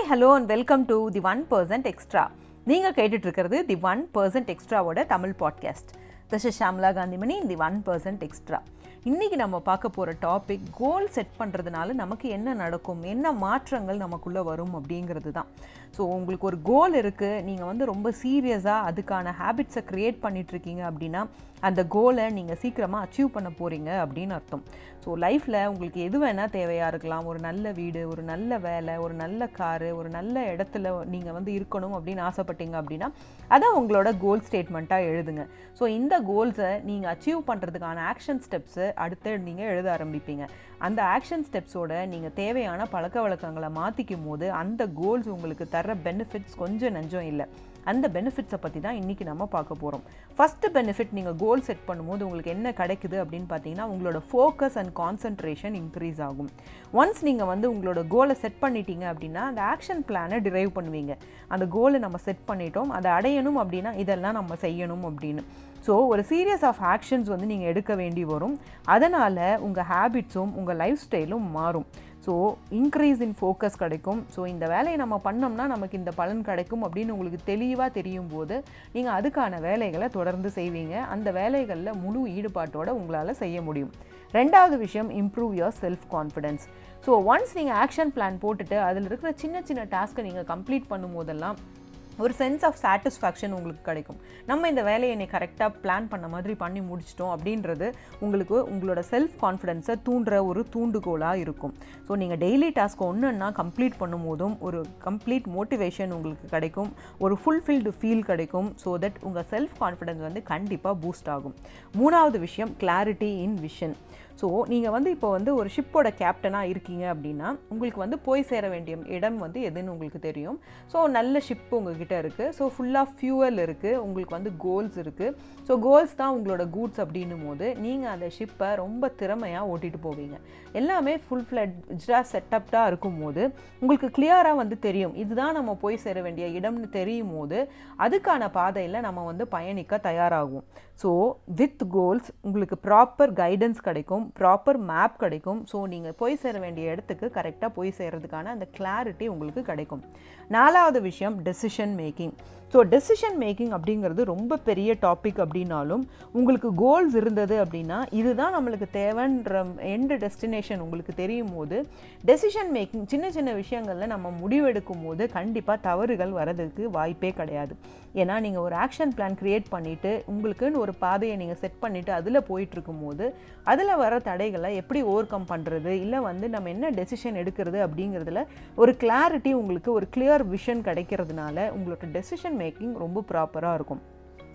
Hi hello and welcome to the one percent extra நீங்கள் கேட்டுட்டு இருக்கிறது the one percent எக்ஸ்ட்ராவோட Tamil podcast this is Shamla Kanthimani the one percent extra இன்றைக்கி நம்ம பார்க்க போகிற topic goal set பண்ணுறதுனால நமக்கு என்ன நடக்கும் என்ன மாற்றங்கள் நமக்குள்ளே வரும் அப்படிங்கிறது தான். ஸோ உங்களுக்கு ஒரு கோல் இருக்குது நீங்கள் வந்து ரொம்ப சீரியஸாக அதுக்கான ஹேபிட்ஸை க்ரியேட் பண்ணிகிட்ருக்கீங்க அப்படின்னா அந்த கோலை நீங்கள் சீக்கிரமாக அச்சீவ் பண்ண போகிறீங்க அப்படின்னு அர்த்தம். ஸோ லைஃப்பில் உங்களுக்கு எது வேணால் தேவையாக இருக்கலாம். ஒரு நல்ல வீடு ஒரு நல்ல வேலை ஒரு நல்ல காரு ஒரு நல்ல இடத்துல நீங்கள் வந்து இருக்கணும் அப்படின்னு ஆசைப்பட்டீங்க அப்படின்னா அதை உங்களோட கோல் ஸ்டேட்மெண்ட்டாக எழுதுங்க. ஸோ இந்த கோல்ஸை நீங்கள் அச்சீவ் பண்ணுறதுக்கான ஆக்ஷன் ஸ்டெப்ஸு அடுத்து நீங்கள் எழுத ஆரம்பிப்பீங்க. அந்த ஆக்ஷன் ஸ்டெப்ஸோட நீங்கள் தேவையான பழக்க வழக்கங்களை மாற்றிக்கும் போது அந்த கோல்ஸ் உங்களுக்கு தர பெனிஃபிட்ஸ் கொஞ்சம் நஞ்சம் இல்லை. அந்த பெனிஃபிட்ஸை பற்றி தான் இன்றைக்கி நம்ம பார்க்க போகிறோம் ஃபஸ்ட்டு பெனிஃபிட் நீங்கள் கோல் செட் பண்ணும்போது உங்களுக்கு என்ன கிடைக்குது அப்படின்னு பார்த்தீங்கன்னா உங்களோட ஃபோக்கஸ் அண்ட் கான்சன்ட்ரேஷன் இன்க்ரீஸ் ஆகும். ஒன்ஸ் நீங்கள் வந்து உங்களோட கோலை செட் பண்ணிட்டீங்க அப்படின்னா அந்த ஆக்ஷன் பிளானை டிரைவ் பண்ணுவீங்க. அந்த கோலை நம்ம செட் பண்ணிட்டோம் அதை அடையணும் அப்படின்னா இதெல்லாம் நம்ம செய்யணும் அப்படின்னு. ஸோ ஒரு சீரியஸ் ஆஃப் ஆக்ஷன்ஸ் வந்து நீங்கள் எடுக்க வேண்டி வரும். அதனால் உங்கள் ஹேபிட்ஸும் உங்கள் லைஃப் ஸ்டைலும் மாறும். ஸோ இன்க்ரீஸ் இன் ஃபோக்கஸ் கிடைக்கும். ஸோ இந்த வேலையை நம்ம பண்ணோம்னா நமக்கு இந்த பலன் கிடைக்கும் அப்படின்னு உங்களுக்கு தெளிவாக தெரியும் போது நீங்கள் அதுக்கான வேலைகளை தொடர்ந்து செய்வீங்க. அந்த வேலைகளில் முழு ஈடுபாட்டோடு உங்களால் செய்ய முடியும். ரெண்டாவது விஷயம் improve your self confidence so once நீங்கள் ஆக்ஷன் பிளான் போட்டுட்டு அதில் இருக்கிற சின்ன சின்ன டாஸ்க்கை நீங்கள் கம்ப்ளீட் பண்ணும் போதெல்லாம் ஒரு சென்ஸ் ஆஃப் சாட்டிஸ்ஃபேக்ஷன் உங்களுக்கு கிடைக்கும். நம்ம இந்த வேலையை என்னை கரெக்டாக பிளான் பண்ண மாதிரி பண்ணி முடிச்சிட்டோம் அப்படின்றது உங்களுக்கு உங்களோட செல்ஃப் கான்ஃபிடென்ஸை தூண்டுற ஒரு தூண்டுகோலாக இருக்கும். ஸோ நீங்கள் டெய்லி டாஸ்க் ஒன்றுன்னா கம்ப்ளீட் பண்ணும் போதும் ஒரு கம்ப்ளீட் மோட்டிவேஷன் உங்களுக்கு கிடைக்கும். ஒரு ஃபுல்ஃபில்டு ஃபீல் கிடைக்கும். ஸோ தட் உங்கள் செல்ஃப் கான்ஃபிடென்ஸ் வந்து கண்டிப்பாக பூஸ்ட் ஆகும். மூணாவது விஷயம் கிளாரிட்டி இன் விஷன் ஸோ நீங்கள் வந்து இப்போ வந்து ஒரு ஷிப்போட கேப்டனாக இருக்கீங்க அப்படின்னா உங்களுக்கு வந்து போய் சேர வேண்டிய இடம் வந்து எதுன்னு உங்களுக்கு தெரியும். ஸோ நல்ல ஷிப் உங்ககிட்ட இருக்குது ஸோ ஃபுல்லாக ஃபியூவல் இருக்குது உங்களுக்கு வந்து கோல்ஸ் இருக்குது ஸோ கோல்ஸ் தான் உங்களோட கூட்ஸ் அப்படின்னும் போது நீங்கள் அந்த ஷிப்பை ரொம்ப திறமையாக ஓட்டிகிட்டு போவீங்க. எல்லாமே ஃபுல் ஃப்ளட்ஜாக செட்டப்டாக இருக்கும் போது உங்களுக்கு கிளியராக வந்து தெரியும். இதுதான் நம்ம போய் சேர வேண்டிய இடம்னு தெரியும் போது அதுக்கான பாதையில் நம்ம வந்து பயணிக்க தயாராகும். ஸோ வித் கோல்ஸ் உங்களுக்கு ப்ராப்பர் கைடன்ஸ் கிடைக்கும். ப்ராப்பர் மேப் கிடைக்கும். ஸோ நீங்கள் போய் சேர வேண்டிய இடத்துக்கு கரெக்டாக போய் சேர்கிறதுக்கான அந்த கிளாரிட்டி உங்களுக்கு கிடைக்கும். நாலாவது விஷயம் decision making so decision making அப்படிங்கிறது ரொம்ப பெரிய டாபிக் அப்படின்னாலும் உங்களுக்கு கோல்ஸ் இருந்தது அப்படின்னா இதுதான் நம்மளுக்கு தேவைன்ற எண்டு டெஸ்டினேஷன் உங்களுக்கு தெரியும் போது டெசிஷன் மேக்கிங் சின்ன சின்ன விஷயங்களில் நம்ம முடிவெடுக்கும் போது கண்டிப்பாக தவறுகள் வரதுக்கு வாய்ப்பே கிடையாது. ஏன்னா நீங்கள் ஒரு ஆக்ஷன் பிளான் க்ரியேட் பண்ணிவிட்டு உங்களுக்குன்னு ஒரு பாதையை நீங்கள் செட் பண்ணிவிட்டு அதில் போயிட்டுருக்கும் போது அதில் வர தடைகளை எப்படி ஓவர் கம் பண்ணுறது இல்லை வந்து நம்ம என்ன டெசிஷன் எடுக்கிறது அப்படிங்கிறதுல ஒரு கிளாரிட்டி உங்களுக்கு ஒரு கிளியர் விஷன் கிடைக்கிறதுனால உங்களோட டெசிஷன் மேக்கிங் ரொம்ப ப்ராப்பராக இருக்கும்.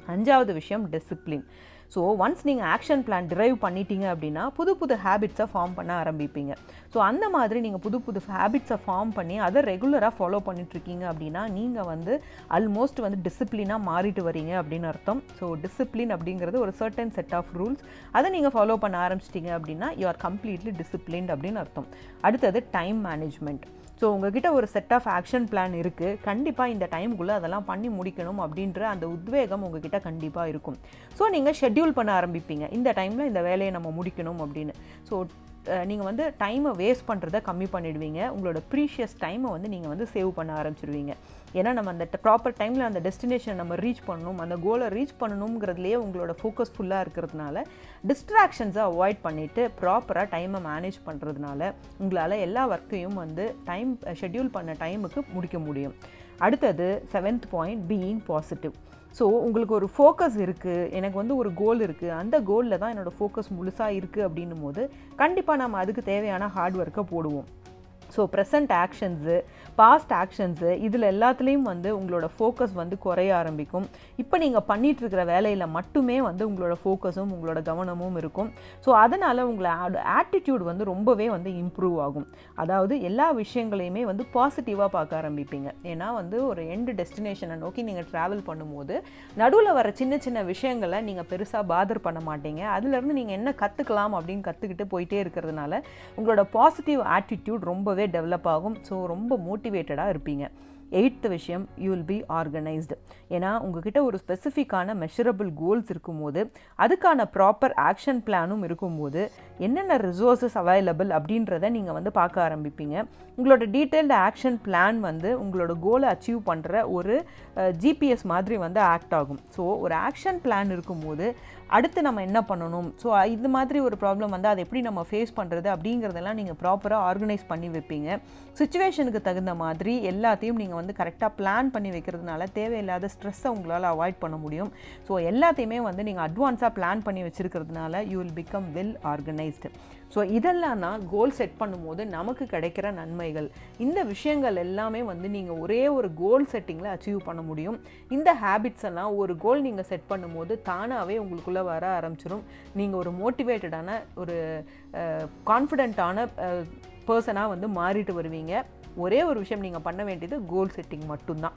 அஞ்சாவது விஷயம் டிசிப்ளின் ஸோ ஒன்ஸ் நீங்கள் ஆக்ஷன் பிளான் டிரைவ் பண்ணிட்டீங்க அப்படின்னா புது புது ஹேபிட்ஸை ஃபார்ம் பண்ண ஆரம்பிப்பீங்க. ஸோ அந்த மாதிரி நீங்கள் புது புது ஹேபிட்ஸை ஃபார்ம் பண்ணி அதை ரெகுலராக ஃபாலோ பண்ணிட்டுருக்கீங்க அப்படின்னா நீங்கள் வந்து ஆல்மோஸ்ட் வந்து டிசிப்ளினாக மாறிட்டு வரீங்க அப்படின்னு அர்த்தம். ஸோ டிசிப்ளின் அப்படிங்கிறது ஒரு சர்டன் செட் ஆஃப் ரூல்ஸ் அதை நீங்கள் ஃபாலோ பண்ண ஆரம்பிச்சிட்டிங்க அப்படின்னா யூ ஆர் கம்ப்ளீட்லி டிசிப்ளின்ட் அப்படின்னு அர்த்தம். அடுத்தது டைம் மேனேஜ்மெண்ட் ஸோ உங்ககிட்ட ஒரு செட் ஆஃப் ஆக்ஷன் பிளான் இருக்குது கண்டிப்பாக இந்த டைமுக்குள்ளே அதெல்லாம் பண்ணி முடிக்கணும் அப்படின்ற அந்த உத்வேகம் உங்ககிட்ட கண்டிப்பாக இருக்கும். ஸோ நீங்கள் ஷெட்யூல் பண்ண ஆரம்பிப்பீங்க. இந்த டைமில் இந்த வேலையை நம்ம முடிக்கணும் அப்படின்னு. ஸோ நீங்கள் வந்து டைமை வேஸ்ட் பண்ணுறத கம்மி பண்ணிடுவீங்க. உங்களோட ப்ரீஷியஸ் டைமை வந்து நீங்கள் வந்து சேவ் பண்ண ஆரம்பிச்சிருவீங்க. ஏன்னா நம்ம அந்த ப்ராப்பர் டைமில் அந்த டெஸ்டினேஷனை நம்ம ரீச் பண்ணணும் அந்த கோலை ரீச் பண்ணணுங்கிறதுலேயே உங்களோட ஃபோக்கஸ் ஃபுல்லாக இருக்கிறதுனால டிஸ்ட்ராக்ஷன்ஸை அவாய்ட் பண்ணிவிட்டு ப்ராப்பராக டைமை மேனேஜ் பண்ணுறதுனால உங்களால் எல்லா ஒர்க்கையும் வந்து டைம் ஷெட்யூல் பண்ண டைமுக்கு முடிக்க முடியும். அடுத்தது seventh point being positive so உங்களுக்கு ஒரு ஃபோக்கஸ் இருக்குது எனக்கு வந்து ஒரு கோல் இருக்குது அந்த கோலில் தான் என்னோடய ஃபோக்கஸ் முழுசாக இருக்குது அப்படின்னும் போது கண்டிப்பாக நம்ம அதுக்கு தேவையான ஹார்ட் ஒர்க்கை போடுவோம். So present actions past actions இதில் எல்லாத்துலேயும் வந்து உங்களோட ஃபோக்கஸ் வந்து குறைய ஆரம்பிக்கும். இப்போ நீங்கள் பண்ணிகிட்ருக்கிற வேலையில் மட்டுமே வந்து உங்களோட ஃபோக்கஸும் உங்களோட கவனமும் இருக்கும். ஸோ அதனால் உங்களோட ஆட்டிடியூட் வந்து ரொம்பவே வந்து இம்ப்ரூவ் ஆகும். அதாவது எல்லா விஷயங்களையுமே வந்து பாசிட்டிவாக பார்க்க ஆரம்பிப்பீங்க. ஏன்னா வந்து ஒரு எண்டு டெஸ்டினேஷனை நோக்கி நீங்கள் ட்ராவல் பண்ணும்போது நடுவில் வர சின்ன சின்ன விஷயங்களை நீங்கள் பெருசாக பாதர் பண்ண மாட்டீங்க. அதுலேருந்து நீங்கள் என்ன கற்றுக்கலாம் அப்படின்னு கற்றுக்கிட்டு போயிட்டே இருக்கிறதுனால உங்களோட பாசிட்டிவ் ஆட்டிடியூட் ரொம்பவே டெவலப் ஆகும். ஸோ ரொம்ப மோட்டிவேட்டடாக இருப்பீங்க. எயித்து விஷயம் யூ வில் பி ஆர்கனைஸ்டு ஏன்னா உங்ககிட்ட ஒரு ஸ்பெசிஃபிக்கான மெஷரபிள் கோல்ஸ் இருக்கும்போது அதுக்கான ப்ராப்பர் ஆக்ஷன் பிளானும் இருக்கும்போது என்னென்ன ரிசோர்ஸஸ் அவைலபிள் அப்படின்றத நீங்கள் வந்து பார்க்க ஆரம்பிப்பீங்க. உங்களோட டீட்டெயில்டு ஆக்ஷன் பிளான் வந்து உங்களோட கோலை அச்சீவ் பண்ணுற ஒரு ஜிபிஎஸ் மாதிரி வந்து ஆக்ட் ஆகும். ஸோ ஒரு ஆக்ஷன் பிளான் இருக்கும்போது அடுத்து நம்ம என்ன பண்ணணும்? ஸோ இது மாதிரி ஒரு ப்ராப்ளம் வந்து அதை எப்படி நம்ம ஃபேஸ் பண்ணுறது அப்படிங்கிறதெல்லாம் நீங்கள் ப்ராப்பராக ஆர்கனைஸ் பண்ணி வைப்பீங்க. சுச்சுவேஷனுக்கு தகுந்த மாதிரி எல்லாத்தையும் நீங்கள் வந்து கரெக்டாக பிளான் பண்ணி வைக்கிறதுனால தேவையில்லாத ஸ்ட்ரெஸ்ஸை உங்களால் அவாய்ட் பண்ண முடியும். ஸோ எல்லாத்தையுமே வந்து நீங்கள் அட்வான்ஸாக பிளான் பண்ணி வச்சுருக்கிறதுனால you will become well organised so இதெல்லாம் தான் கோல் செட் பண்ணும்போது நமக்கு கிடைக்கிற நன்மைகள். இந்த விஷயங்கள் எல்லாமே வந்து நீங்கள் ஒரே ஒரு கோல் செட்டிங்கில் அச்சீவ் பண்ண முடியும். இந்த ஹேபிட்ஸ் எல்லாம் ஒரு கோல் நீங்கள் செட் பண்ணும்போது தானாகவே உங்களுக்குள்ளே வர ஆரம்பிச்சிடும் நீங்கள் ஒரு மோட்டிவேட்டடான ஒரு கான்ஃபிடென்ட்டான பர்சனாக வந்து மாறிட்டு வருவீங்க. ஒரே ஒரு விஷயம் நீங்கள் பண்ண வேண்டியது கோல் செட்டிங் மட்டும்தான்.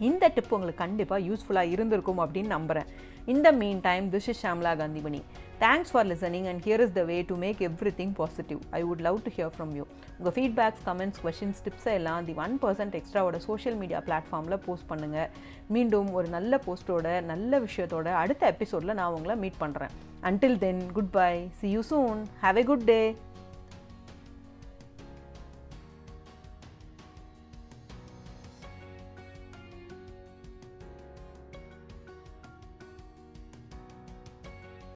இந்த டிப் உங்களுக்கு கண்டிப்பாக யூஸ்ஃபுல்லாக இருந்திருக்கும் அப்படின்னு நம்புகிறேன் இந்த meantime this is Shamla Kanthimani thanks for listening and here is the way to make everything positive I would love to hear from you உங்கள் ஃபீட்பேக்ஸ் கமெண்ட்ஸ் கொஷின்ஸ் டிப்ஸை எல்லாம் தி ஒன் பர்சன்ட் எக்ஸ்ட்ராவோட சோஷியல் மீடியா பிளாட்ஃபார்மில் post பண்ணுங்கள் மீண்டும் ஒரு நல்ல போஸ்ட்டோட நல்ல விஷயத்தோட அடுத்த எபிசோடில் நான் உங்களை மீட் பண்ணுறேன் until then goodbye see you soon have a good day